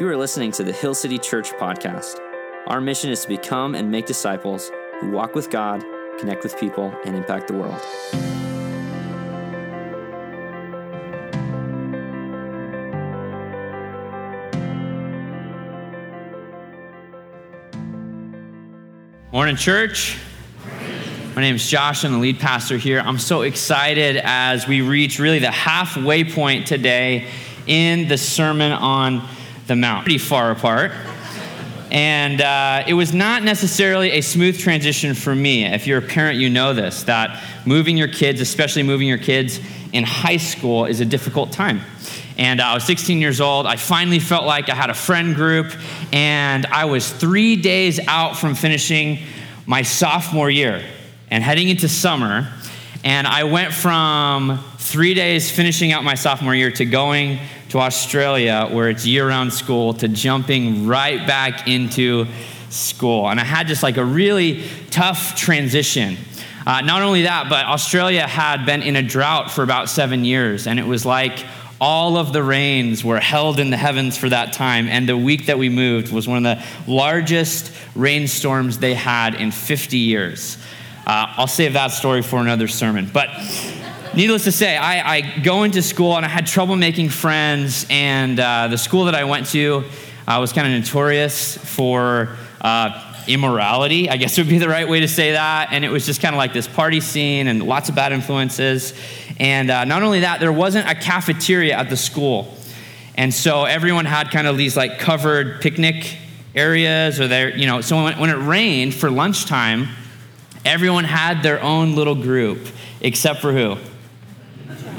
You are listening to the Hill City Church podcast. Our mission is to become and make disciples who walk with God, connect with people, and impact the world. Morning, church. My name is Josh. I'm the lead pastor here. I'm so excited as we reach really the halfway point today in the Sermon on the Mount. Pretty far apart. And uh, it was not necessarily a smooth transition for me. If you're a parent, you know this that moving your kids, especially moving your kids in high school, is a difficult time. And I was 16 years old. I finally felt like I had a friend group, and I was three days out from finishing my sophomore year and heading into summer. And I went from three days finishing out my sophomore year to going to Australia, where it's year round school, to jumping right back into school. And I had just like a really tough transition. Uh, not only that, but Australia had been in a drought for about seven years, and it was like all of the rains were held in the heavens for that time. And the week that we moved was one of the largest rainstorms they had in 50 years. Uh, I'll save that story for another sermon. But needless to say, I, I, go into school and I had trouble making friends. And uh, the school that I went to uh, was kind of notorious for uh, immorality, I guess would be the right way to say that. And it was just kind of like this party scene and lots of bad influences. And uh, not only that, there wasn't a cafeteria at the school. And so everyone had kind of these like covered picnic areas or there, you know, so when, when it rained for lunchtime, everyone had their own little group, except for who?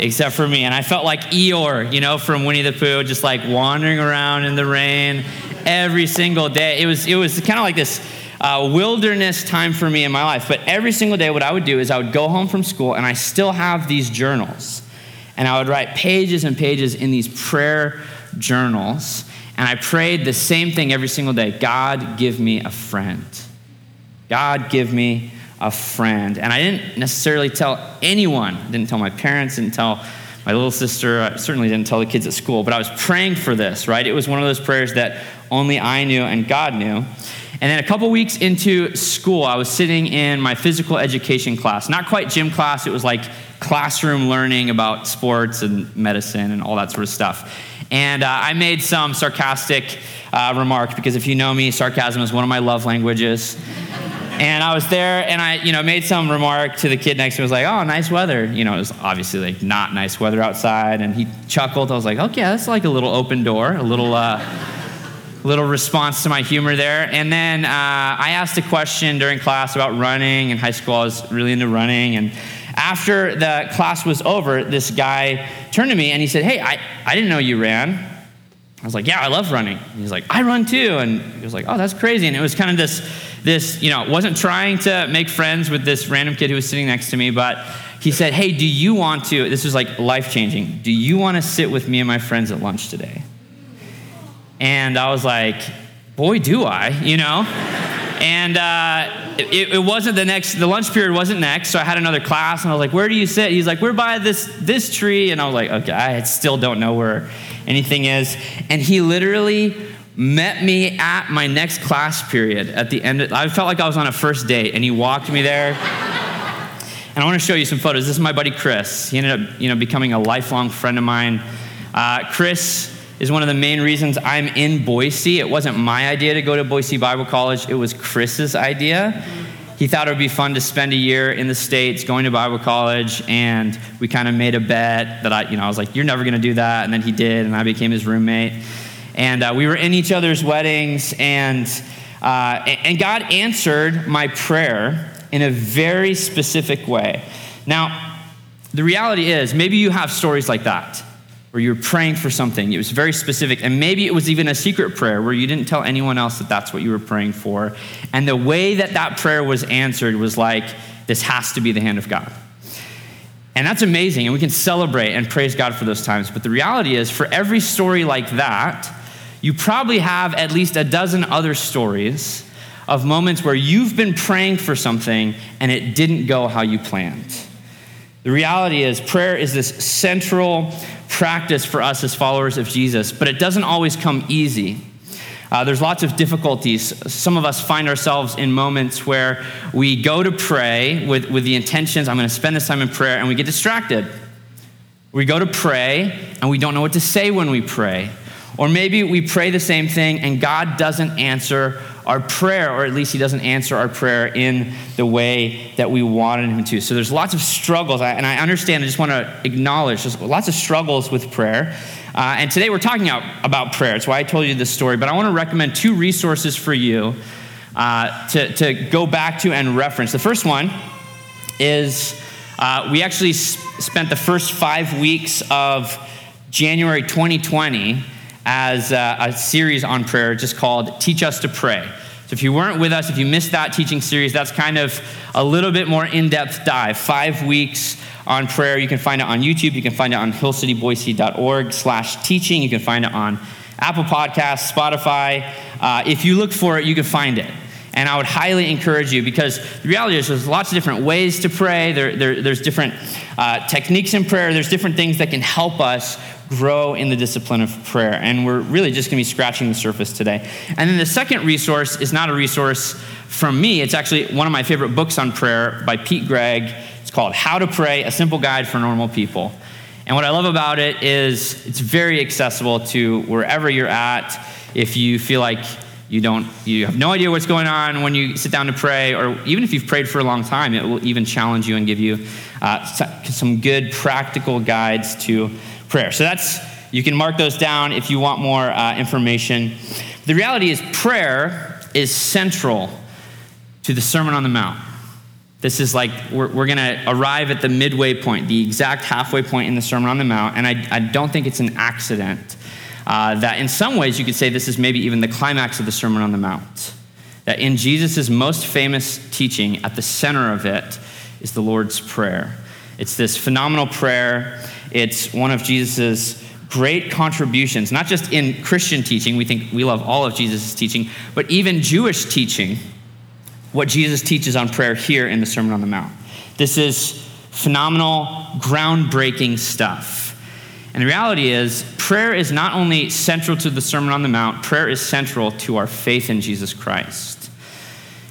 Except for me. And I felt like Eeyore, you know, from Winnie the Pooh, just like wandering around in the rain every single day. It was, it was kind of like this uh, wilderness time for me in my life. But every single day, what I would do is I would go home from school and I still have these journals. And I would write pages and pages in these prayer journals. And I prayed the same thing every single day God, give me a friend. God, give me a friend. And I didn't necessarily tell anyone, I didn't tell my parents, didn't tell my little sister, I certainly didn't tell the kids at school, but I was praying for this, right? It was one of those prayers that only I knew and God knew. And then a couple weeks into school, I was sitting in my physical education class. Not quite gym class, it was like classroom learning about sports and medicine and all that sort of stuff. And uh, I made some sarcastic uh, remark because if you know me, sarcasm is one of my love languages. And I was there and I, you know, made some remark to the kid next to me. I was like, oh, nice weather. You know, it was obviously like not nice weather outside. And he chuckled. I was like, okay, that's like a little open door, a little. Uh, little response to my humor there. And then uh, I asked a question during class about running. In high school, I was really into running. And after the class was over, this guy turned to me and he said, Hey, I, I didn't know you ran. I was like, Yeah, I love running. And he's like, I run too. And he was like, Oh, that's crazy. And it was kind of this, this, you know, wasn't trying to make friends with this random kid who was sitting next to me, but he said, Hey, do you want to, this was like life changing, do you want to sit with me and my friends at lunch today? And I was like, boy, do I, you know? And uh, it, it, wasn't the next, the lunch period wasn't next, so I had another class, and I was like, where do you sit? He's like, we're by this, this tree. And I was like, okay, I still don't know where anything is. And he literally met me at my next class period at the end. Of, I felt like I was on a first date, and he walked me there. and I want to show you some photos. This is my buddy Chris. He ended up, you know, becoming a lifelong friend of mine. Uh, Chris is one of the main reasons I'm in Boise. It wasn't my idea to go to Boise Bible College, it was Chris's idea. He thought it would be fun to spend a year in the States going to Bible college, and we kind of made a bet that I, you know, I was like, You're never going to do that. And then he did, and I became his roommate. And uh, we were in each other's weddings, and, uh, and God answered my prayer in a very specific way. Now, the reality is, maybe you have stories like that where you were praying for something. It was very specific. And maybe it was even a secret prayer where you didn't tell anyone else that that's what you were praying for. And the way that that prayer was answered was like, this has to be the hand of God. And that's amazing. And we can celebrate and praise God for those times. But the reality is, for every story like that, you probably have at least a dozen other stories of moments where you've been praying for something and it didn't go how you planned. The reality is, prayer is this central practice for us as followers of Jesus, but it doesn't always come easy. Uh, there's lots of difficulties. Some of us find ourselves in moments where we go to pray with, with the intentions, I'm going to spend this time in prayer, and we get distracted. We go to pray, and we don't know what to say when we pray. Or maybe we pray the same thing, and God doesn't answer our prayer, or at least He doesn't answer our prayer in the way that we wanted Him to. So there's lots of struggles, and I understand, I just want to acknowledge there's lots of struggles with prayer. Uh, and today we're talking about, prayer. That's why I told you this story. But I want to recommend two resources for you uh, to, to go back to and reference. The first one is uh, we actually spent the first five weeks of January 2020 as a, a series on prayer just called Teach Us to Pray. So if you weren't with us, if you missed that teaching series, that's kind of a little bit more in depth dive. Five weeks on prayer. You can find it on YouTube. You can find it on hillcityboise.org slash teaching. You can find it on Apple Podcasts, Spotify. Uh, if you look for it, you can find it. And I would highly encourage you because the reality is there's lots of different ways to pray. There, there there's different uh, techniques in prayer. There's different things that can help us grow in the discipline of prayer. And we're really just going to be scratching the surface today. And then the second resource is not a resource from me. It's actually one of my favorite books on prayer by Pete Greig. It's called How to Pray, a Simple Guide for Normal People. And what I love about it is it's very accessible to wherever you're at. If you feel like you don't you have no idea what's going on when you sit down to pray or even if you've prayed for a long time it will even challenge you and give you uh, some good practical guides to prayer so that's you can mark those down if you want more uh, information the reality is prayer is central to the sermon on the mount this is like, we're, we're going to arrive at the midway point, the exact halfway point in the Sermon on the Mount. And I, I don't think it's an accident uh, that in some ways you could say this is maybe even the climax of the Sermon on the Mount. That in Jesus' most famous teaching, at the center of it, is the Lord's Prayer. It's this phenomenal prayer. It's one of Jesus' great contributions, not just in Christian teaching, we think we love all of Jesus' teaching, but even Jewish teaching what Jesus teaches on prayer here in the Sermon on the Mount. This is phenomenal, groundbreaking stuff. And the reality is, prayer is not only central to the Sermon on the Mount, prayer is central to our faith in Jesus Christ.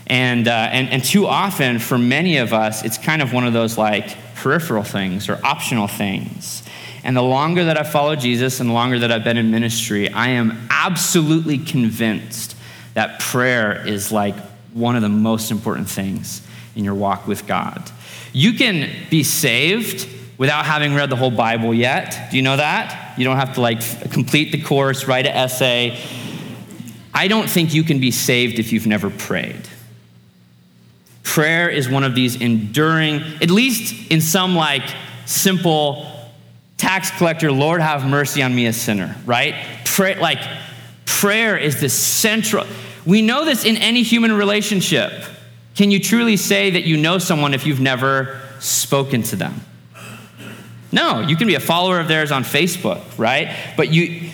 And, uh, and, and too often, for many of us, it's kind of one of those like peripheral things or optional things. And the longer that I've followed Jesus and the longer that I've been in ministry, I am absolutely convinced that prayer is like one of the most important things in your walk with God. You can be saved without having read the whole Bible yet. Do you know that? You don't have to like complete the course, write an essay. I don't think you can be saved if you've never prayed. Prayer is one of these enduring, at least in some like simple tax collector, Lord have mercy on me, a sinner, right? Pray, like prayer is the central. We know this in any human relationship. Can you truly say that you know someone if you've never spoken to them? No, you can be a follower of theirs on Facebook, right? But you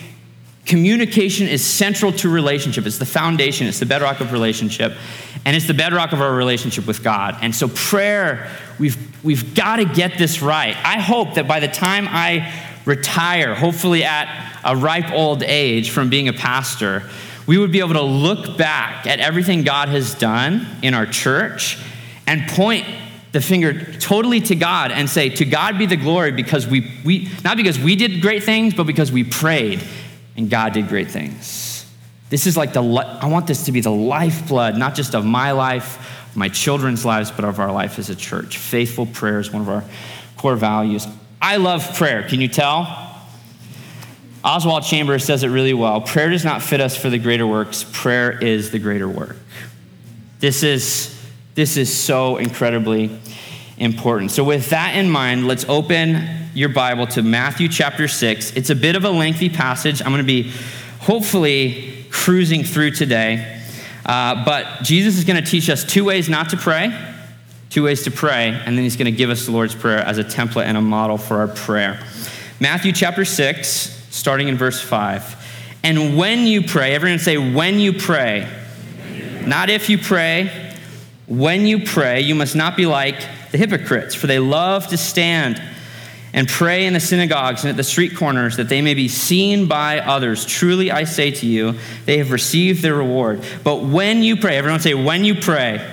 communication is central to relationship. It's the foundation, it's the bedrock of relationship, and it's the bedrock of our relationship with God. And so prayer, we've we've got to get this right. I hope that by the time I retire, hopefully at a ripe old age from being a pastor, we would be able to look back at everything God has done in our church and point the finger totally to God and say, To God be the glory because we, we not because we did great things, but because we prayed and God did great things. This is like the, I want this to be the lifeblood, not just of my life, my children's lives, but of our life as a church. Faithful prayer is one of our core values. I love prayer. Can you tell? Oswald Chambers says it really well. Prayer does not fit us for the greater works, prayer is the greater work. This is, this is so incredibly important. So, with that in mind, let's open your Bible to Matthew chapter 6. It's a bit of a lengthy passage. I'm going to be hopefully cruising through today. Uh, but Jesus is going to teach us two ways not to pray, two ways to pray, and then he's going to give us the Lord's Prayer as a template and a model for our prayer. Matthew chapter 6, starting in verse 5. And when you pray, everyone say, when you pray, not if you pray, when you pray, you must not be like the hypocrites, for they love to stand and pray in the synagogues and at the street corners that they may be seen by others. Truly I say to you, they have received their reward. But when you pray, everyone say, when you pray,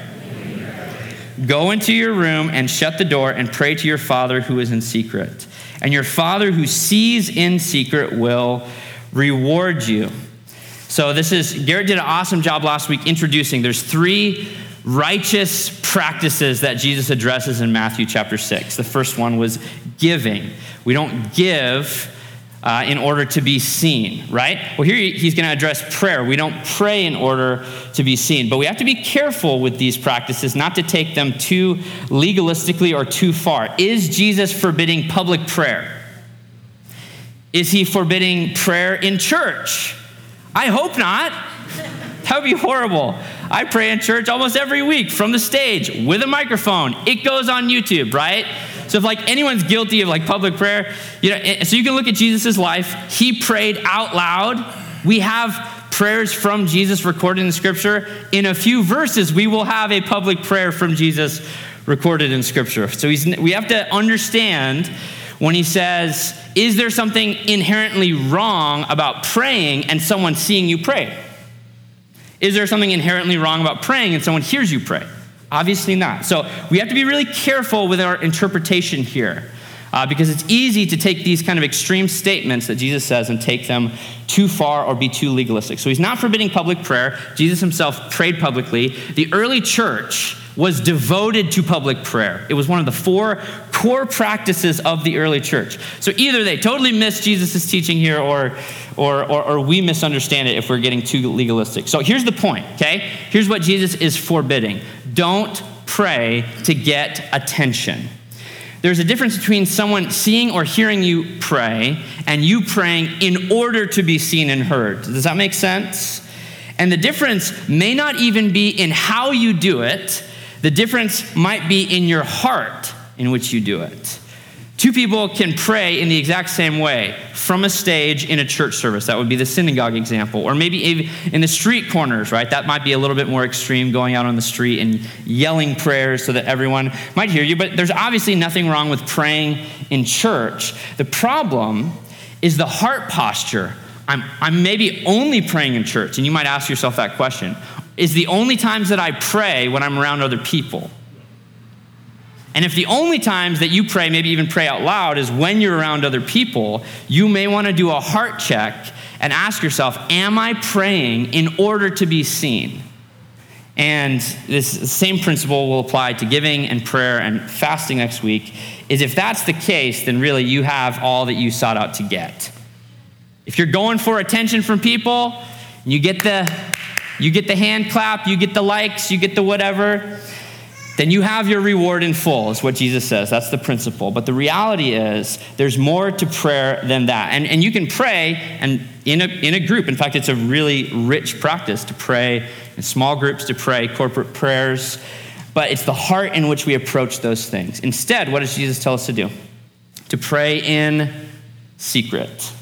go into your room and shut the door and pray to your Father who is in secret. And your Father who sees in secret will reward you. So this is Garrett did an awesome job last week introducing. There's three righteous practices that Jesus addresses in Matthew chapter 6. The first one was giving. We don't give uh, in order to be seen, right? Well, here he's going to address prayer. We don't pray in order to be seen, but we have to be careful with these practices not to take them too legalistically or too far. Is Jesus forbidding public prayer? Is he forbidding prayer in church? I hope not. That would be horrible. I pray in church almost every week from the stage with a microphone. It goes on YouTube, right? So if like anyone's guilty of like public prayer, you know, eh, so you can look at Jesus' life. He prayed out loud. We have prayers from Jesus recorded in scripture. In a few verses, we will have a public prayer from Jesus recorded in scripture. So we have to understand when he says, Is there something inherently wrong about praying and someone seeing you pray? Is there something inherently wrong about praying and someone hears you pray? Obviously not. So we have to be really careful with our interpretation here. Uh, because it's easy to take these kind of extreme statements that Jesus says and take them too far or be too legalistic. So he's not forbidding public prayer. Jesus himself prayed publicly. The early church was devoted to public prayer. It was one of the four core practices of the early church. So either they totally miss Jesus' teaching here or, or, or, or, we misunderstand it if we're getting too legalistic. So here's the point, okay? Here's what Jesus is forbidding don't pray to get attention. There's a difference between someone seeing or hearing you pray and you praying in order to be seen and heard. Does that make sense? And the difference may not even be in how you do it, the difference might be in your heart in which you do it. Two people can pray in the exact same way from a stage in a church service. That would be the synagogue example. Or maybe in the street corners, right? That might be a little bit more extreme, going out on the street and yelling prayers so that everyone might hear you. But there's obviously nothing wrong with praying in church. The problem is the heart posture. I'm, I'm maybe only praying in church. And you might ask yourself that question Is the only times that I pray when I'm around other people? And if the only times that you pray, maybe even pray out loud, is when you're around other people, you may want to do a heart check and ask yourself, Am I praying in order to be seen? And this same principle will apply to giving and prayer and fasting next week. Is if that's the case, then really you have all that you sought out to get. If you're going for attention from people, you get the you get the hand clap, you get the likes, you get the whatever, then you have your reward in full, is what Jesus says. That's the principle. But the reality is, there's more to prayer than that. And, and you can pray and in a, in a group. In fact, it's a really rich practice to pray in small groups, to pray corporate prayers. But it's the heart in which we approach those things. Instead, what does Jesus tell us to do? To pray in secret.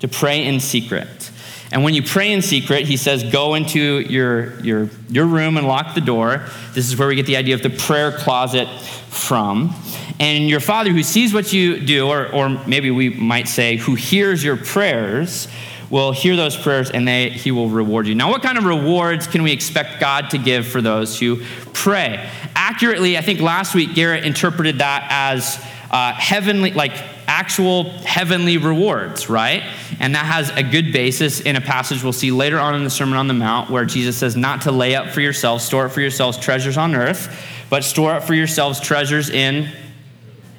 To pray in secret. And when you pray in secret, he says, go into your, your, your room and lock the door. This is where we get the idea of the prayer closet from. And your father, who sees what you do, or, or maybe we might say, who hears your prayers, will hear those prayers and they, he will reward you. Now, what kind of rewards can we expect God to give for those who pray? Accurately, I think last week Garrett interpreted that as uh, heavenly, like actual heavenly rewards, right? And that has a good basis in a passage we'll see later on in the Sermon on the Mount where Jesus says not to lay up for yourselves, store up for yourselves treasures on earth, but store up for yourselves treasures in,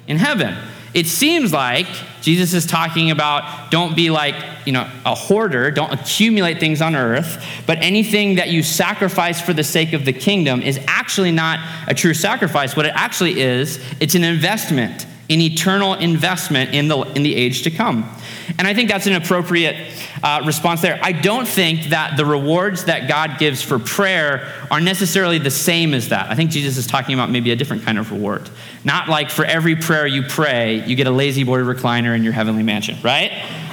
in heaven. It seems like Jesus is talking about don't be like, you know, a hoarder, don't accumulate things on earth, but anything that you sacrifice for the sake of the kingdom is actually not a true sacrifice. What it actually is, it's an investment an eternal investment in the, in the age to come. And I think that's an appropriate uh, response there. I don't think that the rewards that God gives for prayer are necessarily the same as that. I think Jesus is talking about maybe a different kind of reward. Not like for every prayer you pray, you get a La-Z-Boy recliner in your heavenly mansion, right?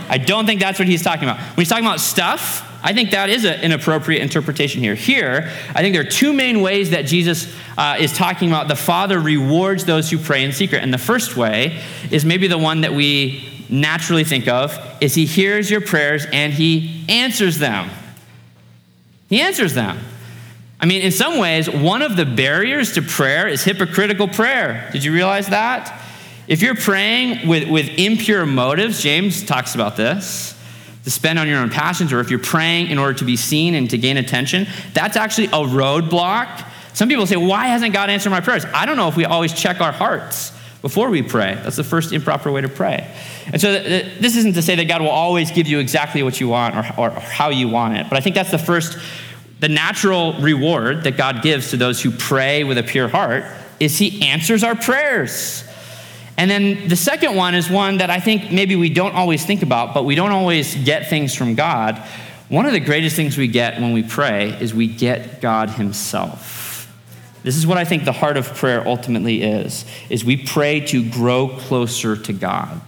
I don't think that's what he's talking about. When he's talking about stuff, I think that is a, an appropriate interpretation here. Here, I think there are two main ways that Jesus uh, is talking about the Father rewards those who pray in secret. And the first way is maybe the one that we naturally think of is he hears your prayers and he answers them. He answers them. I mean, in some ways, one of the barriers to prayer is hypocritical prayer. Did you realize that? If you're praying with, with impure motives, James talks about this, to spend on your own passions, or if you're praying in order to be seen and to gain attention, that's actually a roadblock. Some people say, Why hasn't God answered my prayers? I don't know if we always check our hearts before we pray. That's the first improper way to pray. And so, th- th- this isn't to say that God will always give you exactly what you want or, or, or how you want it, but I think that's the first, the natural reward that God gives to those who pray with a pure heart is He answers our prayers. And then the second one is one that I think maybe we don't always think about, but we don't always get things from God. One of the greatest things we get when we pray is we get God himself. This is what I think the heart of prayer ultimately is is we pray to grow closer to God.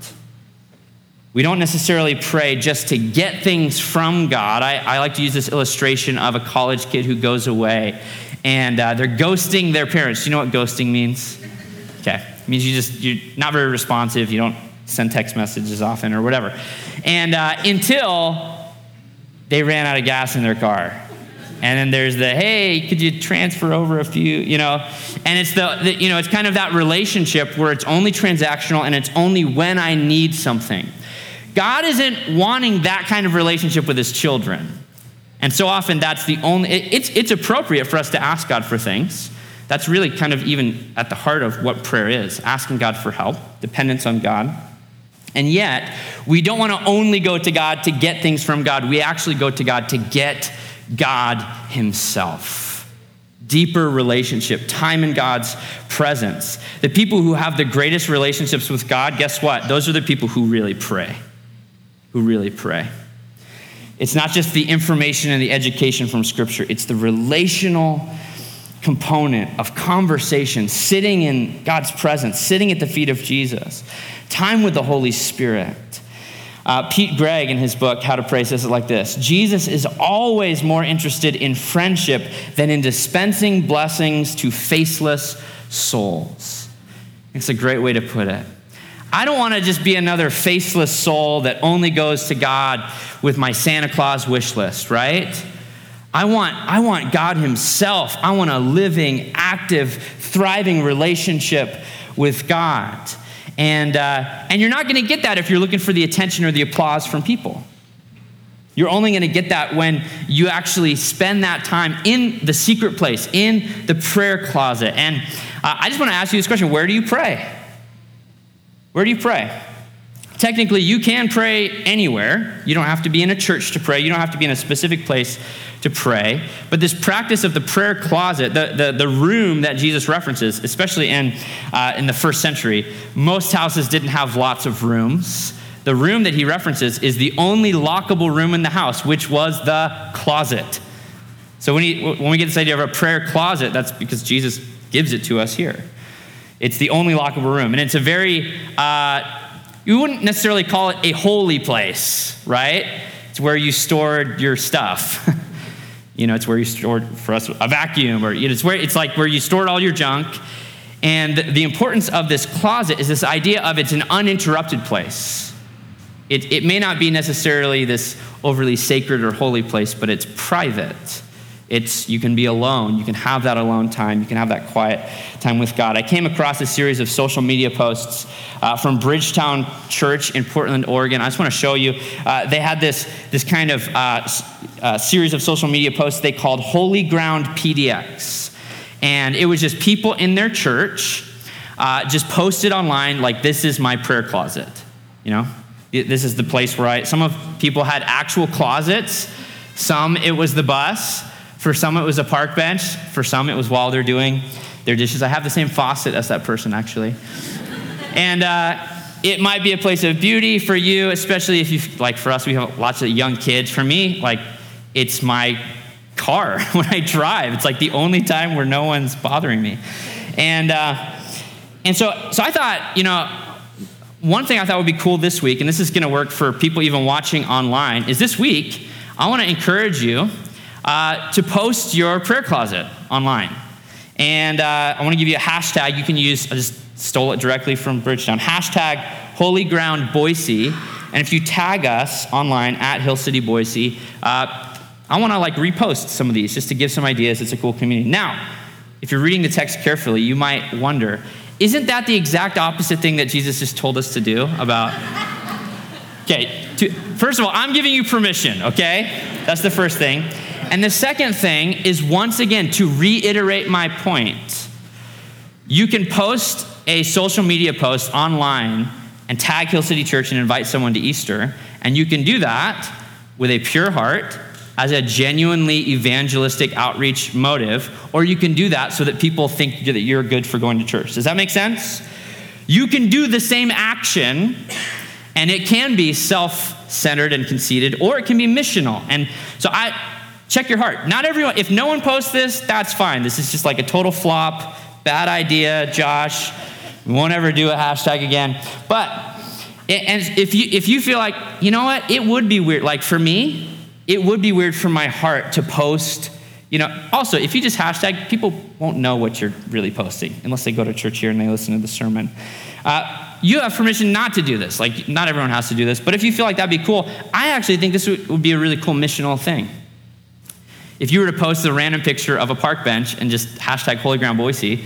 We don't necessarily pray just to get things from God. I, I like to use this illustration of a college kid who goes away and uh, they're ghosting their parents. Do you know what ghosting means? Okay. It means you just, you're not very responsive. You don't send text messages often or whatever. And uh, until they ran out of gas in their car. And then there's the, hey, could you transfer over a few, you know? And it's the, the, you know, it's kind of that relationship where it's only transactional and it's only when I need something. God isn't wanting that kind of relationship with his children. And so often that's the only, it, it's, it's appropriate for us to ask God for things. That's really kind of even at the heart of what prayer is asking God for help, dependence on God. And yet, we don't want to only go to God to get things from God. We actually go to God to get God Himself. Deeper relationship, time in God's presence. The people who have the greatest relationships with God, guess what? Those are the people who really pray. Who really pray. It's not just the information and the education from Scripture, it's the relational component of conversation, sitting in God's presence, sitting at the feet of Jesus, time with the Holy Spirit. Uh, Pete Greig, in his book, How to Pray, says it like this Jesus is always more interested in friendship than in dispensing blessings to faceless souls. It's a great way to put it. I don't want to just be another faceless soul that only goes to God with my Santa Claus wish list, right? I want, I want God Himself. I want a living, active, thriving relationship with God. And, uh, and you're not going to get that if you're looking for the attention or the applause from people. You're only going to get that when you actually spend that time in the secret place, in the prayer closet. And uh, I just want to ask you this question where do you pray? Where do you pray? Technically, you can pray anywhere. You don't have to be in a church to pray. You don't have to be in a specific place to pray. But this practice of the prayer closet, the, the, the room that Jesus references, especially in, uh, in the first century, most houses didn't have lots of rooms. The room that he references is the only lockable room in the house, which was the closet. So when, he, when we get this idea of a prayer closet, that's because Jesus gives it to us here. It's the only lockable room. And it's a very, uh, you wouldn't necessarily call it a holy place, right? It's where you stored your stuff. you know, it's where you stored, for us, a vacuum, or it's, where, it's like where you stored all your junk. And the importance of this closet is this idea of it's an uninterrupted place. It, it may not be necessarily this overly sacred or holy place, but it's private. It's you can be alone. You can have that alone time. You can have that quiet time with God. I came across a series of social media posts uh, from Bridgetown Church in Portland, Oregon. I just want to show you. Uh, they had this this kind of uh, uh series of social media posts they called Holy Ground PDX, and it was just people in their church uh, just posted online like, "This is my prayer closet." You know, this is the place where I. Some of people had actual closets. Some it was the bus. For some, it was a park bench. For some, it was while they're doing their dishes. I have the same faucet as that person, actually. and uh, it might be a place of beauty for you, especially if you, like for us, we have lots of young kids. For me, like, it's my car when I drive. It's like the only time where no one's bothering me. And, uh, and so, so I thought, you know, one thing I thought would be cool this week, and this is going to work for people even watching online, is this week I want to encourage you uh, to post your prayer closet online. And uh, I want to give you a hashtag you can use. I just stole it directly from Bridgetown. Hashtag Holy Ground Boise. And if you tag us online at Hill City Boise, uh, I want to like repost some of these just to give some ideas. It's a cool community. Now, if you're reading the text carefully, you might wonder isn't that the exact opposite thing that Jesus just told us to do about? Okay, to, first of all, I'm giving you permission, okay? That's the first thing. And the second thing is once again to reiterate my point. You can post a social media post online and tag Hill City Church and invite someone to Easter, and you can do that with a pure heart as a genuinely evangelistic outreach motive, or you can do that so that people think that you're good for going to church. Does that make sense? You can do the same action, and it can be self centered and conceited, or it can be missional. And so I check your heart. Not everyone, if no one posts this, that's fine. This is just like a total flop, bad idea, Josh. We won't ever do a hashtag again. But, and if you, if you feel like, you know what, it would be weird. Like for me, it would be weird for my heart to post. You know, also, if you just hashtag, people won't know what you're really posting unless they go to church here and they listen to the sermon. Uh, you have permission not to do this. Like, not everyone has to do this, but if you feel like that'd be cool, I actually think this would, would be a really cool missional thing. If you were to post a random picture of a park bench and just hashtag Holy Ground Boise,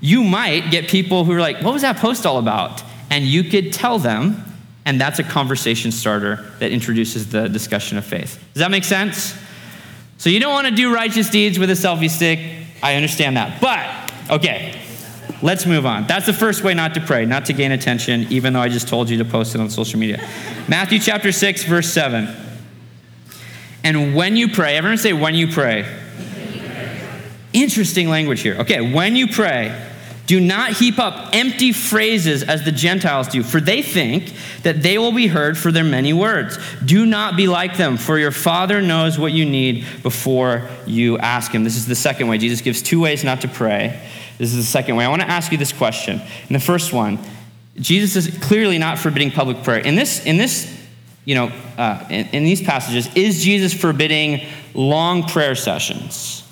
you might get people who are like, What was that post all about? And you could tell them, and that's a conversation starter that introduces the discussion of faith. Does that make sense? So you don't want to do righteous deeds with a selfie stick. I understand that. But, okay, let's move on. That's the first way not to pray, not to gain attention, even though I just told you to post it on social media. Matthew chapter 6, verse 7. And when you pray, everyone say, when you pray. Interesting language here. Okay, when you pray, do not heap up empty phrases as the Gentiles do, for they think that they will be heard for their many words. Do not be like them, for your Father knows what you need before you ask Him. This is the second way. Jesus gives two ways not to pray. This is the second way. I want to ask you this question. In the first one, Jesus is clearly not forbidding public prayer. In this, in this you know, uh, in, in these passages, is Jesus forbidding long prayer sessions?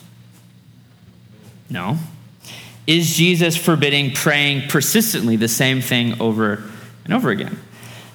No. Is Jesus forbidding praying persistently the same thing over and over again?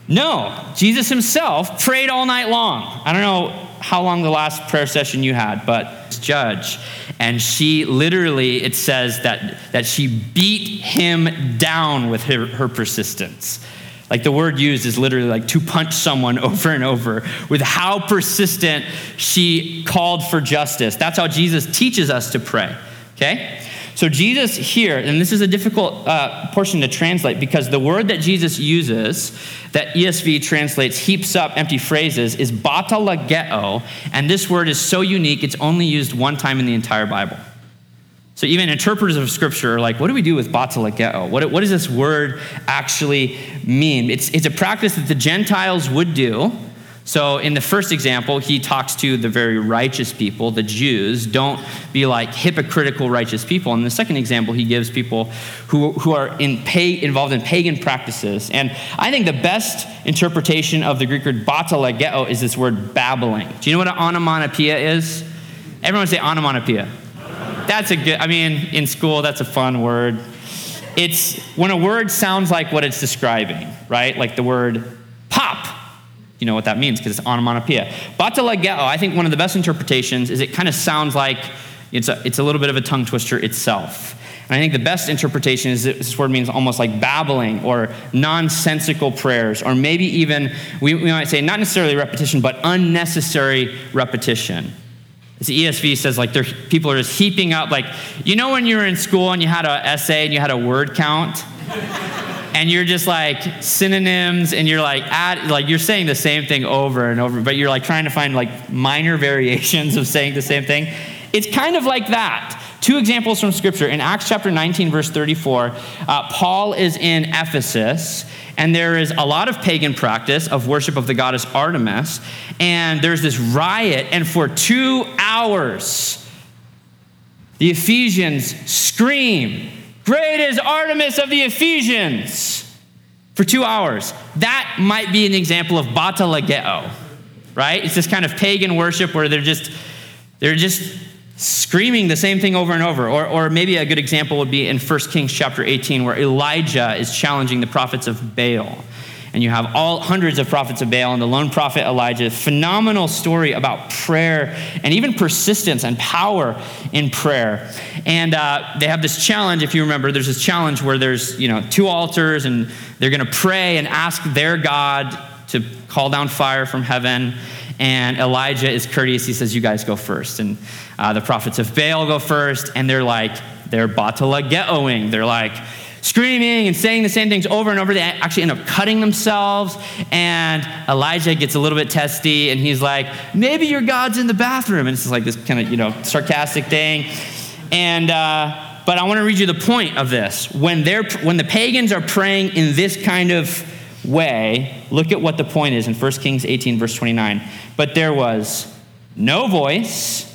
No. Jesus himself prayed all night long. I don't know how long the last prayer session you had, but judge. And she literally, it says that, that she beat him down with her, her persistence. Like the word used is literally like to punch someone over and over with how persistent she called for justice. That's how Jesus teaches us to pray. Okay? So, Jesus here, and this is a difficult uh, portion to translate because the word that Jesus uses, that ESV translates heaps up empty phrases, is batalageo. And this word is so unique, it's only used one time in the entire Bible. So even interpreters of scripture are like, what do we do with batalageo? What, what does this word actually mean? It's, it's a practice that the Gentiles would do. So in the first example, he talks to the very righteous people, the Jews. Don't be like hypocritical righteous people. In the second example, he gives people who, who are in pay, involved in pagan practices. And I think the best interpretation of the Greek word batalageo is this word babbling. Do you know what an onomatopoeia is? Everyone say onomatopoeia. That's a good, I mean, in school, that's a fun word. It's when a word sounds like what it's describing, right? Like the word pop. You know what that means because it's onomatopoeia. Batalageo, I think one of the best interpretations is it kind of sounds like it's a, it's a little bit of a tongue twister itself. And I think the best interpretation is this word means almost like babbling or nonsensical prayers, or maybe even, we, we might say, not necessarily repetition, but unnecessary repetition. The ESV says, like people are just heaping up, like, you know, when you were in school and you had an essay and you had a word count? and you're just like synonyms and you're like add, like you're saying the same thing over and over but you're like trying to find like minor variations of saying the same thing it's kind of like that two examples from scripture in acts chapter 19 verse 34 uh, paul is in ephesus and there is a lot of pagan practice of worship of the goddess Artemis. And there's this riot, and for two hours, the Ephesians scream, Great is Artemis of the Ephesians! for two hours. That might be an example of batalageo, right? It's this kind of pagan worship where they're just they're just screaming the same thing over and over. Or, or maybe a good example would be in 1 Kings chapter 18, where Elijah is challenging the prophets of Baal and you have all hundreds of prophets of Baal and the lone prophet Elijah. Phenomenal story about prayer and even persistence and power in prayer. And uh, they have this challenge. If you remember, there's this challenge where there's you know two altars and they're going to pray and ask their God to call down fire from heaven. And Elijah is courteous. He says, "You guys go first. And uh, the prophets of Baal go first, and they're like they're batala getoing. They're like screaming and saying the same things over and over. They actually end up cutting themselves. And Elijah gets a little bit testy and he's like, maybe your God's in the bathroom. And it's like this kind of, you know, sarcastic thing. And, uh, but I want to read you the point of this. When, they're, when the pagans are praying in this kind of way, look at what the point is in 1 Kings 18, verse 29. But there was no voice,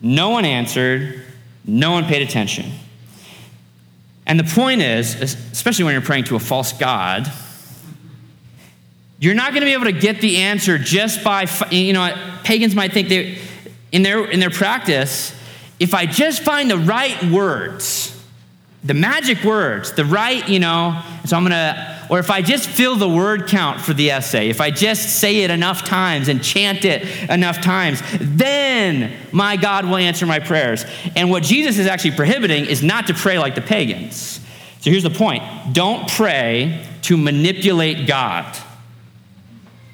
no one answered, no one paid attention. And the point is, especially when you're praying to a false God, you're not going to be able to get the answer just by, you know, pagans might think they, in their, in their practice, if I just find the right words, the magic words, the right, you know, so I'm going to or if I just fill the word count for the essay, if I just say it enough times and chant it enough times, then my God will answer my prayers. And what Jesus is actually prohibiting is not to pray like the pagans. So here's the point don't pray to manipulate God.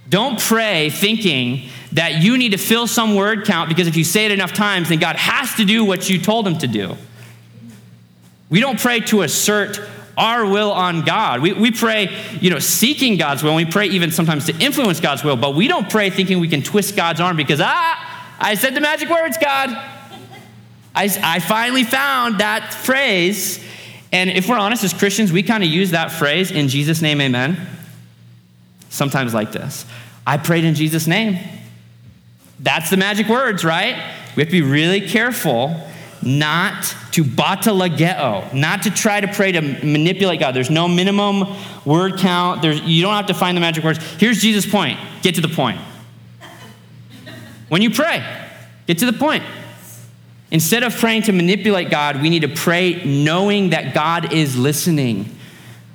Don't pray thinking that you need to fill some word count because if you say it enough times, then God has to do what you told him to do. We don't pray to assert our will on God. We, we pray, you know, seeking God's will. And we pray even sometimes to influence God's will, but we don't pray thinking we can twist God's arm because, ah, I said the magic words, God. I, I finally found that phrase. And if we're honest as Christians, we kind of use that phrase in Jesus' name, amen. Sometimes like this I prayed in Jesus' name. That's the magic words, right? We have to be really careful not to batalageo, not to try to pray to manipulate God. There's no minimum word count. There's, you don't have to find the magic words. Here's Jesus' point get to the point. When you pray, get to the point. Instead of praying to manipulate God, we need to pray knowing that God is listening.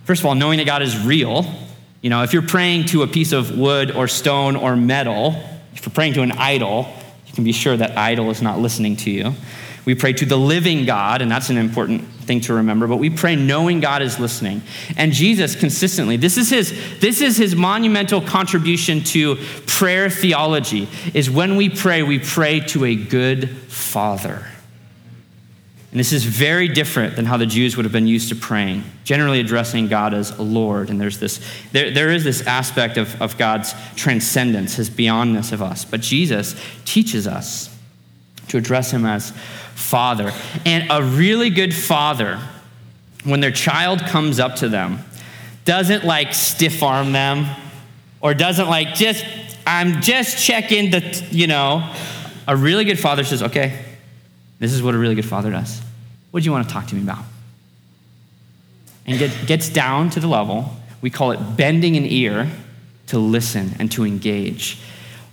First of all, knowing that God is real. You know, if you're praying to a piece of wood or stone or metal, if you're praying to an idol, you can be sure that idol is not listening to you. We pray to the living God, and that's an important thing to remember, but we pray knowing God is listening. And Jesus consistently, this is his, this is his monumental contribution to prayer theology, is when we pray, we pray to a good father. And this is very different than how the Jews would have been used to praying, generally addressing God as Lord. And there's this, there, there is this aspect of, of God's transcendence, his beyondness of us. But Jesus teaches us to address him as father. And a really good father, when their child comes up to them, doesn't like stiff arm them or doesn't like just, I'm just checking the, you know. A really good father says, okay, this is what a really good father does. What do you want to talk to me about? And get, gets down to the level, we call it bending an ear to listen and to engage.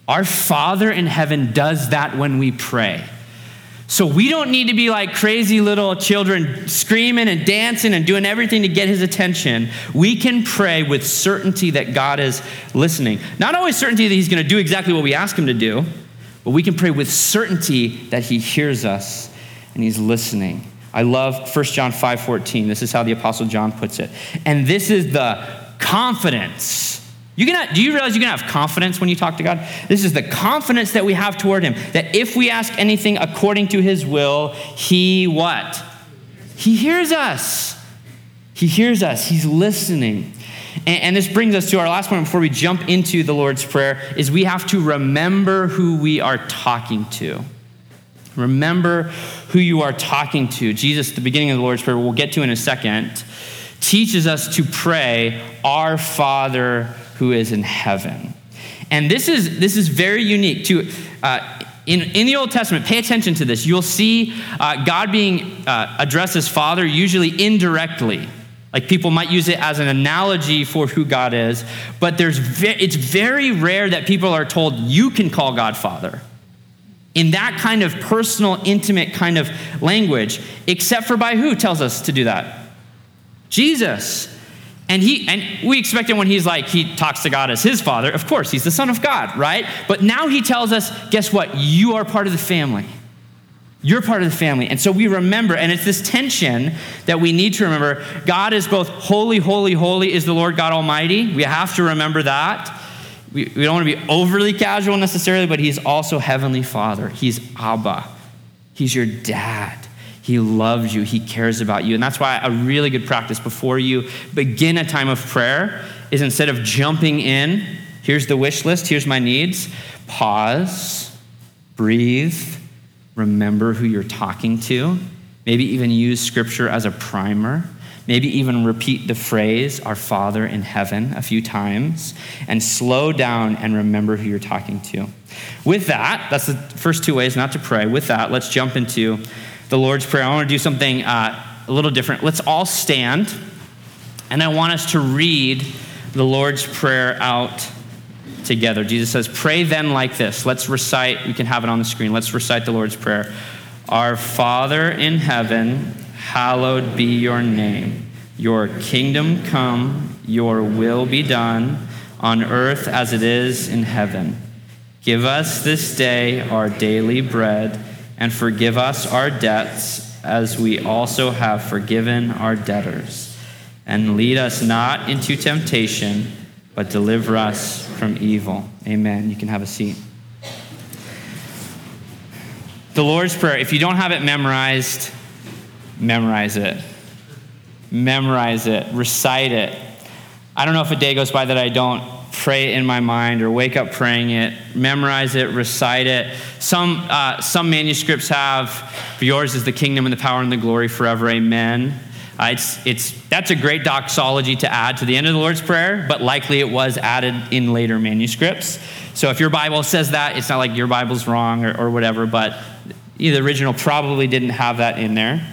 Our Father in heaven does that when we pray. So we don't need to be like crazy little children screaming and dancing and doing everything to get his attention. We can pray with certainty that God is listening. Not always certainty that he's going to do exactly what we ask him to do, but we can pray with certainty that he hears us and he's listening. I love 1 John 5:14. This is how the apostle John puts it. And this is the confidence you can, do you realize you can have confidence when you talk to God? This is the confidence that we have toward Him. That if we ask anything according to His will, He what? He hears us. He hears us. He's listening. And, and this brings us to our last point before we jump into the Lord's Prayer is we have to remember who we are talking to. Remember who you are talking to. Jesus, the beginning of the Lord's Prayer, we'll get to in a second, teaches us to pray, Our Father who is in heaven. And this is, this is very unique to. Uh, in, in the Old Testament, pay attention to this. You'll see uh, God being uh, addressed as Father usually indirectly. Like people might use it as an analogy for who God is, but there's ve- it's very rare that people are told you can call God Father in that kind of personal, intimate kind of language, except for by who tells us to do that? Jesus. And he and we expect him when he's like he talks to God as his father. Of course, he's the son of God, right? But now he tells us, guess what? You are part of the family. You're part of the family. And so we remember, and it's this tension that we need to remember. God is both holy, holy, holy is the Lord God Almighty. We have to remember that. We, we don't want to be overly casual necessarily, but He's also Heavenly Father. He's Abba. He's your dad. He loves you. He cares about you. And that's why a really good practice before you begin a time of prayer is instead of jumping in, here's the wish list, here's my needs, pause, breathe, remember who you're talking to, maybe even use scripture as a primer. Maybe even repeat the phrase, Our Father in heaven, a few times, and slow down and remember who you're talking to. With that, that's the first two ways not to pray. With that, let's jump into the Lord's Prayer. I want to do something uh, a little different. Let's all stand, and I want us to read the Lord's Prayer out together. Jesus says, Pray then like this. Let's recite, we can have it on the screen. Let's recite the Lord's Prayer. Our Father in heaven, hallowed be your name. Your kingdom come, your will be done, on earth as it is in heaven. Give us this day our daily bread, and forgive us our debts as we also have forgiven our debtors. And lead us not into temptation, but deliver us from evil. Amen. You can have a seat. The Lord's Prayer, if you don't have it memorized, memorize it. Memorize it, recite it. I don't know if a day goes by that I don't pray it in my mind or wake up praying it, memorize it, recite it. Some, uh, some manuscripts have, for yours is the kingdom and the power and the glory forever, amen. Uh, it's, it's, that's a great doxology to add to the end of the Lord's Prayer, but likely it was added in later manuscripts. So if your Bible says that, it's not like your Bible's wrong or, or whatever, but the original probably didn't have that in there.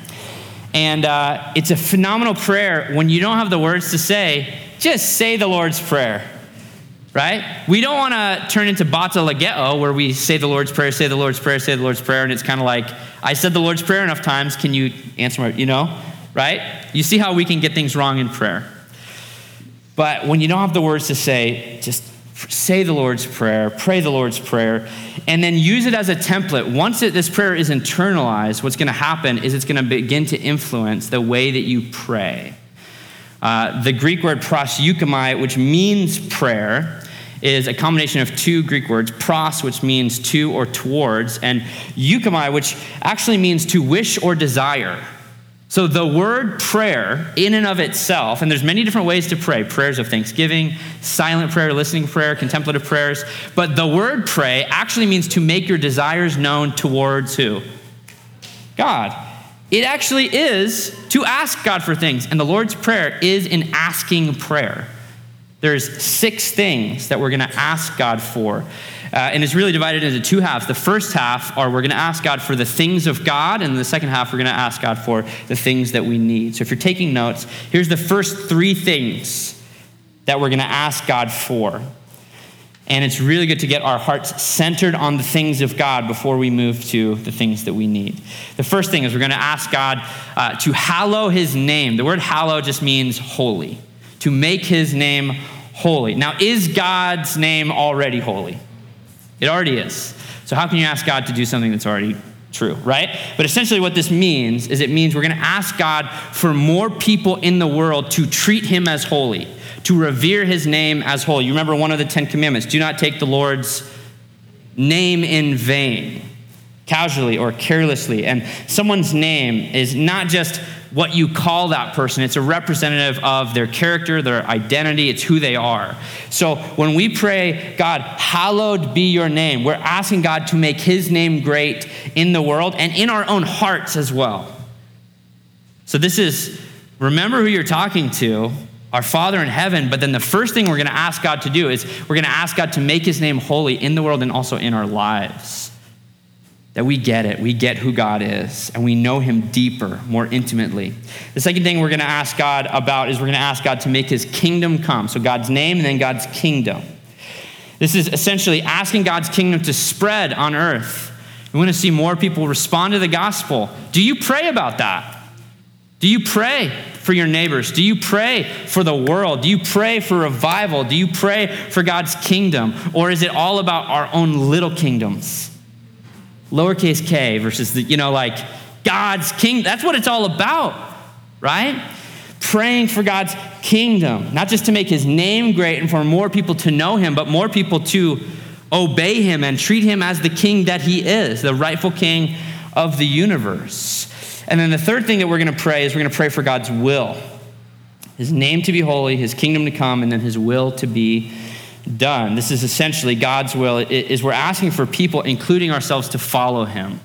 And uh, it's a phenomenal prayer. When you don't have the words to say, just say the Lord's Prayer, right? We don't want to turn into battalogeo, where we say the Lord's Prayer, say the Lord's Prayer, say the Lord's Prayer, and it's kind of like, I said the Lord's Prayer enough times, can you answer my, you know, right? You see how we can get things wrong in prayer. But when you don't have the words to say, just say the Lord's Prayer, pray the Lord's Prayer, and then use it as a template. Once it, this prayer is internalized, what's going to happen is it's going to begin to influence the way that you pray. Uh, the Greek word proseuchomai, which means prayer, is a combination of two Greek words, pros, which means to or towards, and euchomai, which actually means to wish or desire. So the word prayer in and of itself, and there's many different ways to pray, prayers of thanksgiving, silent prayer, listening prayer, contemplative prayers, but the word pray actually means to make your desires known towards who? God. It actually is to ask God for things, and the Lord's prayer is an asking prayer. There's six things that we're going to ask God for. Uh, and it's really divided into two halves. The first half are we're going to ask God for the things of God, and the second half we're going to ask God for the things that we need. So if you're taking notes, here's the first three things that we're going to ask God for. And it's really good to get our hearts centered on the things of God before we move to the things that we need. The first thing is we're going to ask God uh, to hallow his name. The word hallow just means holy, to make his name holy. Now, is God's name already holy? It already is. So, how can you ask God to do something that's already true, right? But essentially, what this means is it means we're going to ask God for more people in the world to treat him as holy, to revere his name as holy. You remember one of the Ten Commandments do not take the Lord's name in vain, casually or carelessly. And someone's name is not just what you call that person. It's a representative of their character, their identity, it's who they are. So when we pray, God, hallowed be your name, we're asking God to make his name great in the world and in our own hearts as well. So this is remember who you're talking to, our Father in heaven, but then the first thing we're going to ask God to do is we're going to ask God to make his name holy in the world and also in our lives. That we get it. We get who God is, and we know Him deeper, more intimately. The second thing we're going to ask God about is we're going to ask God to make His kingdom come. So, God's name and then God's kingdom. This is essentially asking God's kingdom to spread on earth. We want to see more people respond to the gospel. Do you pray about that? Do you pray for your neighbors? Do you pray for the world? Do you pray for revival? Do you pray for God's kingdom? Or is it all about our own little kingdoms? Lowercase k versus the, you know, like God's king. That's what it's all about, right? Praying for God's kingdom, not just to make his name great and for more people to know him, but more people to obey him and treat him as the king that he is, the rightful king of the universe. And then the third thing that we're going to pray is we're going to pray for God's will. His name to be holy, his kingdom to come, and then his will to be done. This is essentially God's will, is we're asking for people, including ourselves, to follow him,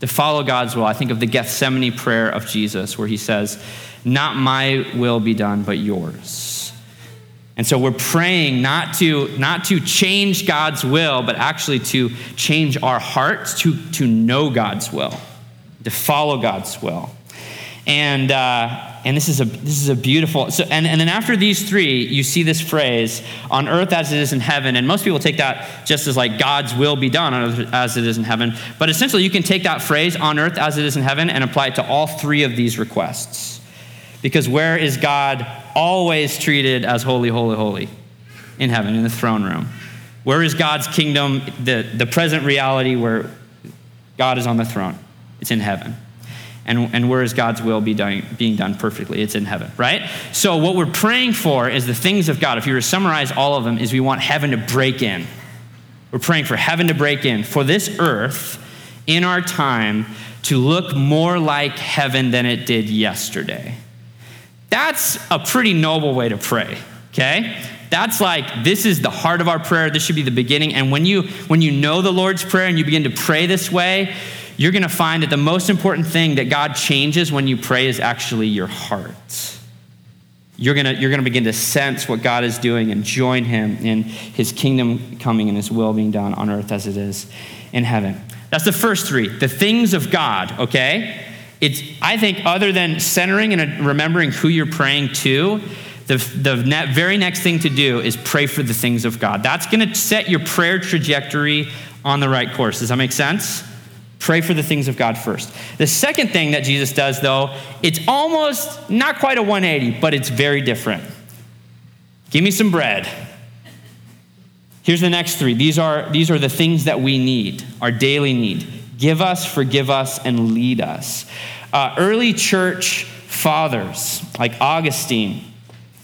to follow God's will. I think of the Gethsemane prayer of Jesus, where he says, Not my will be done, but yours. And so we're praying not to, not to change God's will, but actually to change our hearts to, to know God's will, to follow God's will. And, uh, and this is a, this is a beautiful, so, and, and then after these three, you see this phrase, on earth as it is in heaven. And most people take that just as like God's will be done on earth as it is in heaven. But essentially, you can take that phrase, on earth as it is in heaven, and apply it to all three of these requests. Because where is God always treated as holy, holy, holy? In heaven, in the throne room. Where is God's kingdom, the, the present reality where God is on the throne? It's in heaven and, and where is God's will be done, being done perfectly? It's in heaven, right? So, what we're praying for is the things of God. If you were to summarize all of them, is we want heaven to break in. We're praying for heaven to break in, for this earth in our time to look more like heaven than it did yesterday. That's a pretty noble way to pray, okay? That's like this is the heart of our prayer. This should be the beginning. And when you when you know the Lord's prayer and you begin to pray this way, you're going to find that the most important thing that God changes when you pray is actually your heart. You're going to, you're to begin to sense what God is doing and join Him in His kingdom coming and His will being done on earth as it is in heaven. That's the first three the things of God, okay? It's, I think, other than centering and remembering who you're praying to, the, the net, very next thing to do is pray for the things of God. That's going to set your prayer trajectory on the right course. Does that make sense? Pray for the things of God first. The second thing that Jesus does, though, it's almost not quite a 180, but it's very different. Give me some bread. Here's the next three. These are, these are the things that we need, our daily need. Give us, forgive us, and lead us. Uh, early church fathers like Augustine,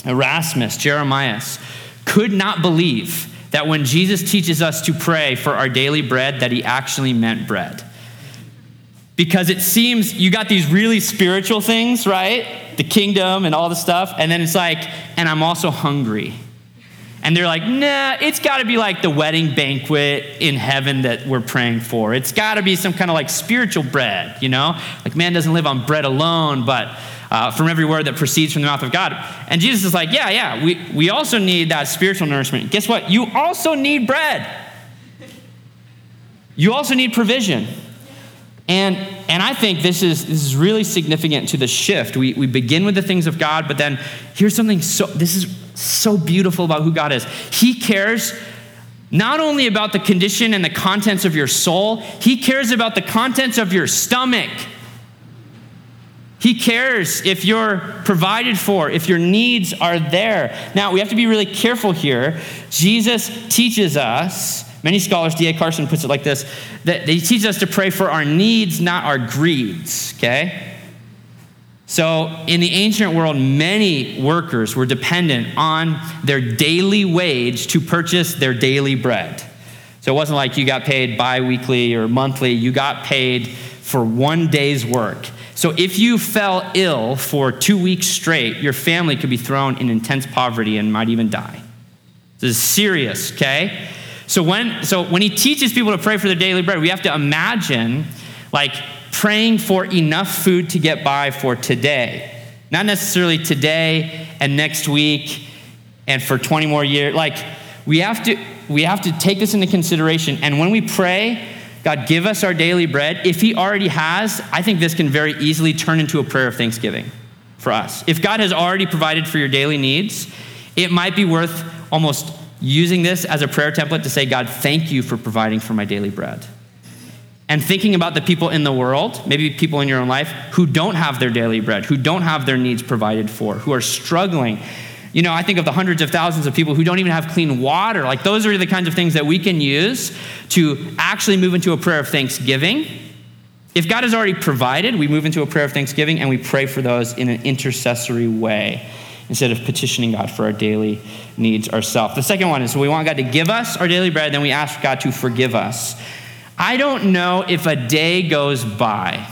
Erasmus, Jeremias could not believe that when Jesus teaches us to pray for our daily bread, that he actually meant bread because it seems you got these really spiritual things, right? The kingdom and all the stuff. And then it's like, and I'm also hungry. And they're like, nah, it's got to be like the wedding banquet in heaven that we're praying for. It's got to be some kind of like spiritual bread, you know? Like man doesn't live on bread alone, but uh, from every word that proceeds from the mouth of God. And Jesus is like, yeah, yeah, we, we also need that spiritual nourishment. Guess what? You also need bread. You also need provision. And, and I think this is, this is really significant to the shift. We, we begin with the things of God, but then here's something so, this is so beautiful about who God is. He cares not only about the condition and the contents of your soul, He cares about the contents of your stomach. He cares if you're provided for, if your needs are there. Now, we have to be really careful here. Jesus teaches us Many scholars, D.A. Carson puts it like this that he teaches us to pray for our needs, not our greeds, okay? So, in the ancient world, many workers were dependent on their daily wage to purchase their daily bread. So, it wasn't like you got paid bi weekly or monthly, you got paid for one day's work. So, if you fell ill for two weeks straight, your family could be thrown in intense poverty and might even die. This is serious, okay? So when, so when he teaches people to pray for their daily bread, we have to imagine like praying for enough food to get by for today. Not necessarily today and next week and for 20 more years. Like we have to we have to take this into consideration. And when we pray, God, give us our daily bread. If He already has, I think this can very easily turn into a prayer of thanksgiving for us. If God has already provided for your daily needs, it might be worth almost using this as a prayer template to say, God, thank you for providing for my daily bread. And thinking about the people in the world, maybe people in your own life, who don't have their daily bread, who don't have their needs provided for, who are struggling. You know, I think of the hundreds of thousands of people who don't even have clean water. Like, those are the kinds of things that we can use to actually move into a prayer of thanksgiving. If God has already provided, we move into a prayer of thanksgiving and we pray for those in an intercessory way instead of petitioning God for our daily needs ourselves. The second one is we want God to give us our daily bread, then we ask God to forgive us. I don't know if a day goes by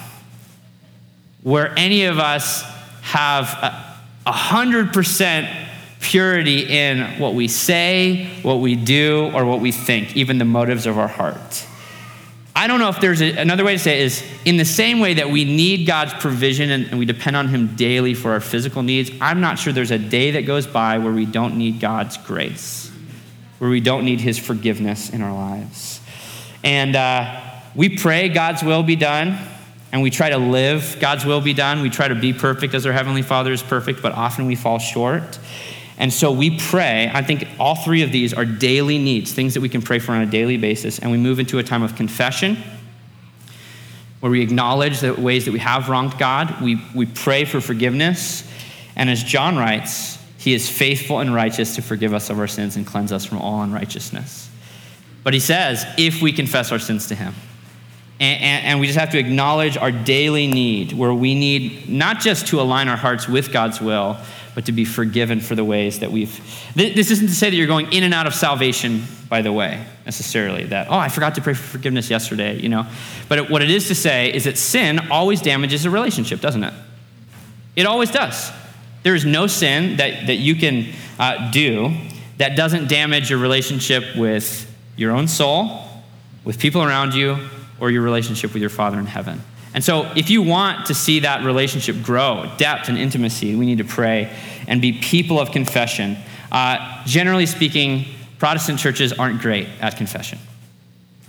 where any of us have a hundred percent purity in what we say, what we do, or what we think, even the motives of our heart. I don't know if there's a, another way to say it is in the same way that we need God's provision and, and we depend on Him daily for our physical needs, I'm not sure there's a day that goes by where we don't need God's grace, where we don't need His forgiveness in our lives. And uh, we pray God's will be done, and we try to live God's will be done. We try to be perfect as our Heavenly Father is perfect, but often we fall short. And so we pray. I think all three of these are daily needs, things that we can pray for on a daily basis. And we move into a time of confession where we acknowledge the ways that we have wronged God. We, we pray for forgiveness. And as John writes, he is faithful and righteous to forgive us of our sins and cleanse us from all unrighteousness. But he says, if we confess our sins to him. And, and, and, we just have to acknowledge our daily need, where we need not just to align our hearts with God's will, but to be forgiven for the ways that we've. This isn't to say that you're going in and out of salvation, by the way, necessarily. That, oh, I forgot to pray for forgiveness yesterday, you know. But what it is to say is that sin always damages a relationship, doesn't it? It always does. There is no sin that, that you can uh, do that doesn't damage your relationship with your own soul, with people around you, or your relationship with your Father in heaven. And so, if you want to see that relationship grow, depth and intimacy, we need to pray and be people of confession. Uh, generally speaking, Protestant churches aren't great at confession.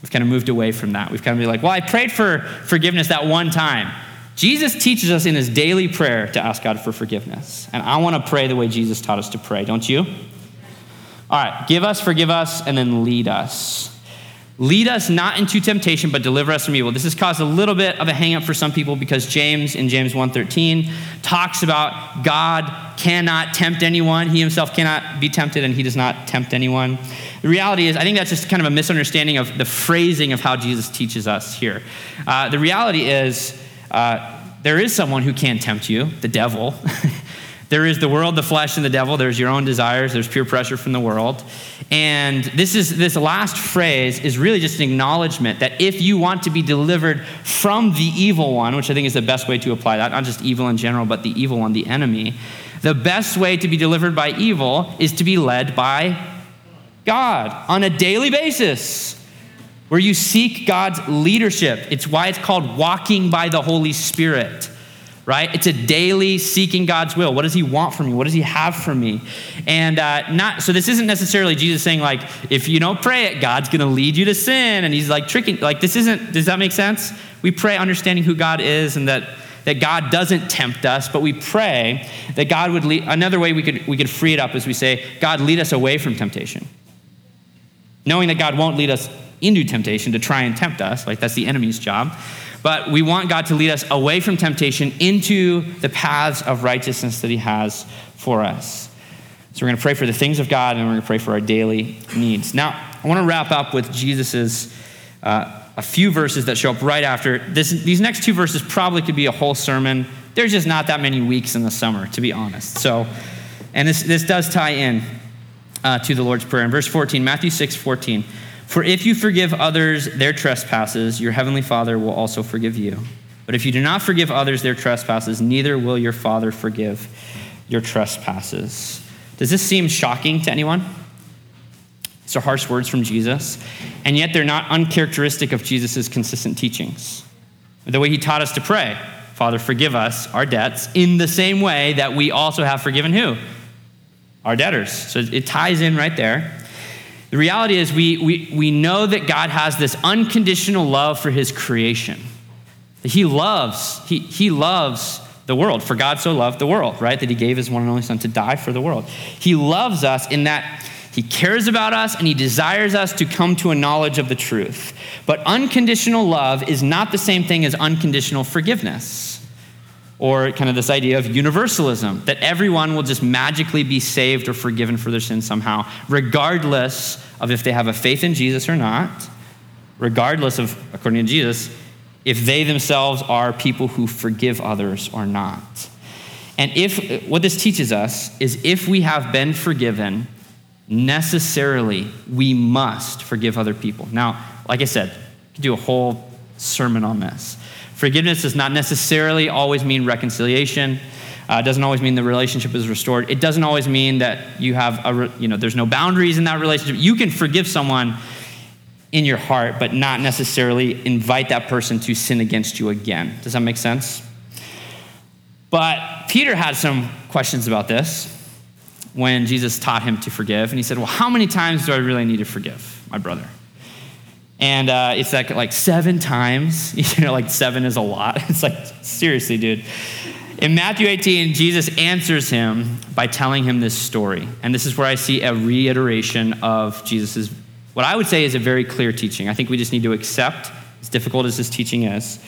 We've kind of moved away from that. We've kind of been like, well, I prayed for forgiveness that one time. Jesus teaches us in his daily prayer to ask God for forgiveness. And I want to pray the way Jesus taught us to pray, don't you? All right, give us, forgive us, and then lead us. Lead us not into temptation, but deliver us from evil. This has caused a little bit of a hangup for some people because James in James 1:13 talks about God cannot tempt anyone. He himself cannot be tempted, and he does not tempt anyone. The reality is, I think that's just kind of a misunderstanding of the phrasing of how Jesus teaches us here. Uh, the reality is, uh, there is someone who can tempt you, the devil. There is the world, the flesh, and the devil. There's your own desires. There's peer pressure from the world. And this is this last phrase is really just an acknowledgement that if you want to be delivered from the evil one, which I think is the best way to apply that, not just evil in general, but the evil one, the enemy, the best way to be delivered by evil is to be led by God on a daily basis where you seek God's leadership. It's why it's called walking by the Holy Spirit right? It's a daily seeking God's will. What does He want from me? What does He have for me? And uh, not so. This isn't necessarily Jesus saying like, if you don't pray it, God's going to lead you to sin, and He's like tricking. Like this isn't. Does that make sense? We pray understanding who God is and that that God doesn't tempt us, but we pray that God would lead. Another way we could we could free it up is we say, God, lead us away from temptation. Knowing that God won't lead us into temptation to try and tempt us, like that's the enemy's job. But we want God to lead us away from temptation into the paths of righteousness that He has for us. So we're going to pray for the things of God and we're going to pray for our daily needs. Now, I want to wrap up with Jesus's. Uh, a few verses that show up right after. This, these next two verses probably could be a whole sermon. There's just not that many weeks in the summer, to be honest. So, and this, this does tie in uh, to the Lord's Prayer. In verse 14, Matthew 6 14. For if you forgive others their trespasses, your heavenly Father will also forgive you. But if you do not forgive others their trespasses, neither will your Father forgive your trespasses. Does this seem shocking to anyone? These are harsh words from Jesus, and yet they're not uncharacteristic of Jesus' consistent teachings. The way he taught us to pray Father, forgive us our debts in the same way that we also have forgiven who? Our debtors. So it ties in right there. The reality is, we, we, we know that God has this unconditional love for his creation. He loves, he, he loves the world. For God so loved the world, right? That he gave his one and only son to die for the world. He loves us in that he cares about us and he desires us to come to a knowledge of the truth. But unconditional love is not the same thing as unconditional forgiveness or kind of this idea of universalism, that everyone will just magically be saved or forgiven for their sins somehow, regardless of if they have a faith in Jesus or not, regardless of, according to Jesus, if they themselves are people who forgive others or not. And if what this teaches us is if we have been forgiven, necessarily we must forgive other people. Now, like I said, I could do a whole sermon on this. Forgiveness does not necessarily always mean reconciliation. Uh, doesn't always mean the relationship is restored. It doesn't always mean that you have a, re- you know, there's no boundaries in that relationship. You can forgive someone in your heart, but not necessarily invite that person to sin against you again. Does that make sense? But Peter had some questions about this when Jesus taught him to forgive. And he said, Well, how many times do I really need to forgive my brother? And uh, it's like, like seven times. You know, like seven is a lot. It's like, seriously, dude. In Matthew 18, Jesus answers him by telling him this story. And this is where I see a reiteration of Jesus' what I would say is a very clear teaching. I think we just need to accept, as difficult as this teaching is,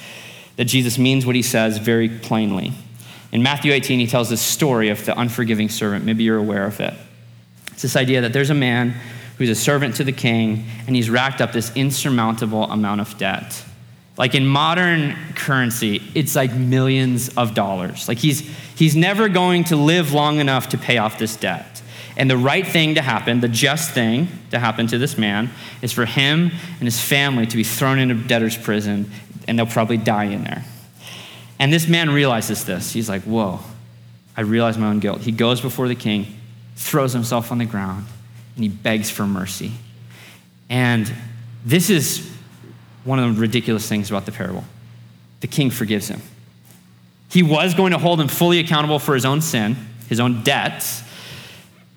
that Jesus means what he says very plainly. In Matthew 18, he tells this story of the unforgiving servant. Maybe you're aware of it. It's this idea that there's a man who's a servant to the king, and he's racked up this insurmountable amount of debt. Like in modern currency, it's like millions of dollars. Like he's, he's never going to live long enough to pay off this debt. And the right thing to happen, the just thing to happen to this man, is for him and his family to be thrown into debtor's prison, and they'll probably die in there. And this man realizes this. He's like, Whoa, I realize my own guilt. He goes before the king, throws himself on the ground, and he begs for mercy. And this is one of the ridiculous things about the parable. The king forgives him. He was going to hold him fully accountable for his own sin, his own debts.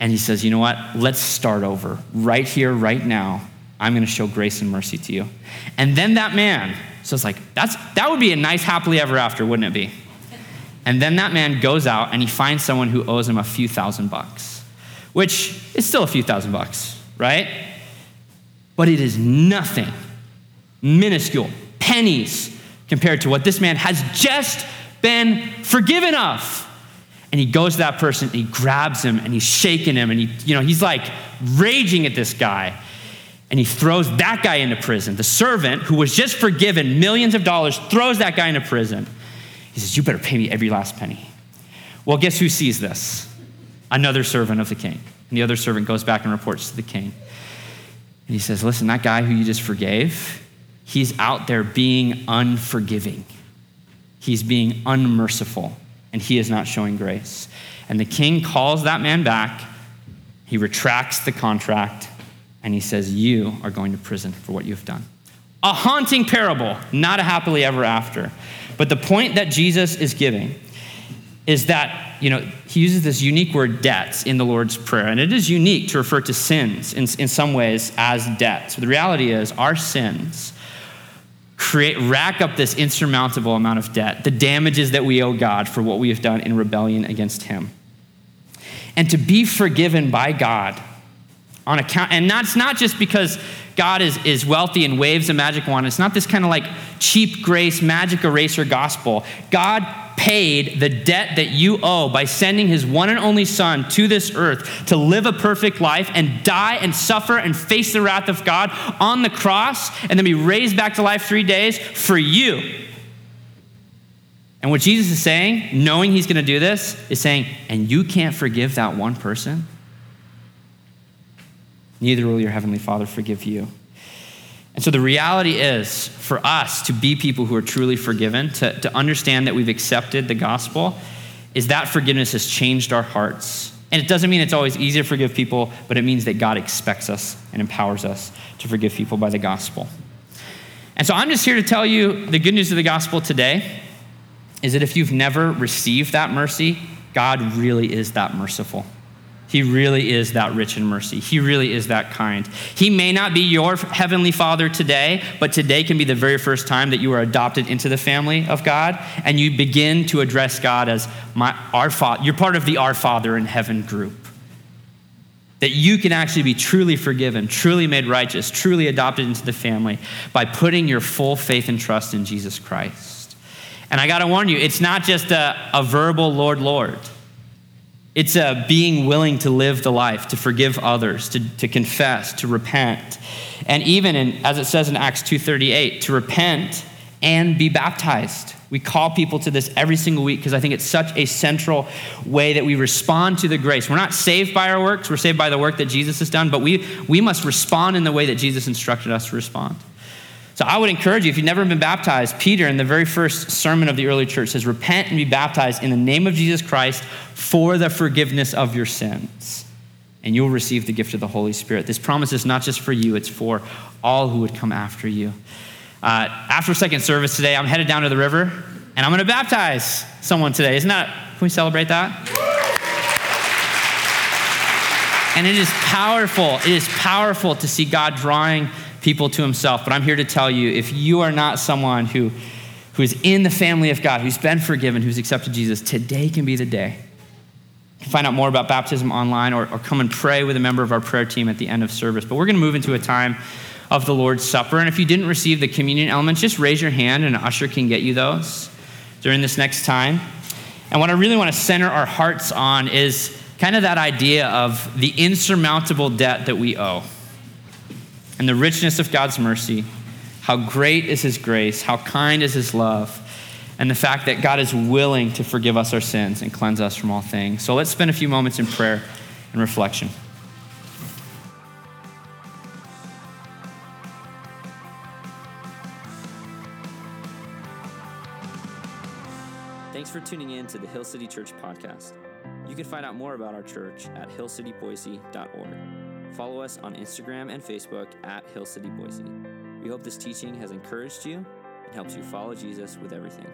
And he says, You know what? Let's start over right here, right now. I'm going to show grace and mercy to you. And then that man, so it's like, that's, that would be a nice happily ever after, wouldn't it be? And then that man goes out and he finds someone who owes him a few thousand bucks which is still a few thousand bucks, right? But it is nothing, minuscule, pennies compared to what this man has just been forgiven of. And he goes to that person and he grabs him and he's shaking him and he, you know, he's like raging at this guy. And he throws that guy into prison. The servant who was just forgiven millions of dollars throws that guy into prison. He says, You better pay me every last penny. Well, guess who sees this? Another servant of the king. And the other servant goes back and reports to the king. And he says, Listen, that guy who you just forgave, he's out there being unforgiving. He's being unmerciful, and he is not showing grace. And the king calls that man back. He retracts the contract, and he says, You are going to prison for what you've done. A haunting parable, not a happily ever after. But the point that Jesus is giving is that, you know, he uses this unique word debts in the Lord's Prayer. And it is unique to refer to sins in, in some ways as debts. the reality is, our sins create, rack up this insurmountable amount of debt, the damages that we owe God for what we have done in rebellion against him. And to be forgiven by God on account, and that's not just because God is, is wealthy and waves a magic wand. It's not this kind of like cheap grace, magic eraser gospel. God paid the debt that you owe by sending his one and only son to this earth to live a perfect life and die and suffer and face the wrath of God on the cross and then be raised back to life three days for you. And what Jesus is saying, knowing he's going to do this, is saying, and you can't forgive that one person? Neither will your heavenly Father forgive you. And so the reality is for us to be people who are truly forgiven, to, to understand that we've accepted the gospel, is that forgiveness has changed our hearts. And it doesn't mean it's always easy to forgive people, but it means that God expects us and empowers us to forgive people by the gospel. And so I'm just here to tell you the good news of the gospel today is that if you've never received that mercy, God really is that merciful. He really is that rich in mercy. He really is that kind. He may not be your heavenly father today, but today can be the very first time that you are adopted into the family of God and you begin to address God as my, our father. You're part of the Our Father in Heaven group. That you can actually be truly forgiven, truly made righteous, truly adopted into the family by putting your full faith and trust in Jesus Christ. And I got to warn you, it's not just a, a verbal Lord, Lord. It's a being willing to live the life, to forgive others, to, to confess, to repent. And even in, as it says in Acts 2.38, to repent and be baptized. We call people to this every single week because I think it's such a central way that we respond to the grace. We're not saved by our works, we're saved by the work that Jesus has done, but we, we must respond in the way that Jesus instructed us to respond. So I would encourage you, if you've never been baptized, Peter, in the very first sermon of the early church, says, Repent and be baptized in the name of Jesus Christ for the forgiveness of your sins. And you'll receive the gift of the Holy Spirit. This promise is not just for you, it's for all who would come after you. Uh, after second service today, I'm headed down to the river and I'm going to baptize someone today. Isn't that, can we celebrate that? And it is powerful. It is powerful to see God drawing people to himself. But I'm here to tell you if you are not someone who, who is in the family of God, who's been forgiven, who's accepted Jesus, today can be the day. Find out more about baptism online or, or come and pray with a member of our prayer team at the end of service. But we're going to move into a time of the Lord's Supper. And if you didn't receive the communion elements, just raise your hand and an usher can get you those during this next time. And what I really want to center our hearts on is kind of that idea of the insurmountable debt that we owe and the richness of God's mercy, how great is His grace, how kind is His love, and the fact that God is willing to forgive us our sins and cleanse us from all things. So let's spend a few moments in prayer and reflection. Thanks for tuning in to the Hill City Church podcast. You can find out more about our church at hillcityboise.org. Follow us on Instagram and Facebook at Hill City Boise. We hope this teaching has encouraged you and helps you follow Jesus with everything.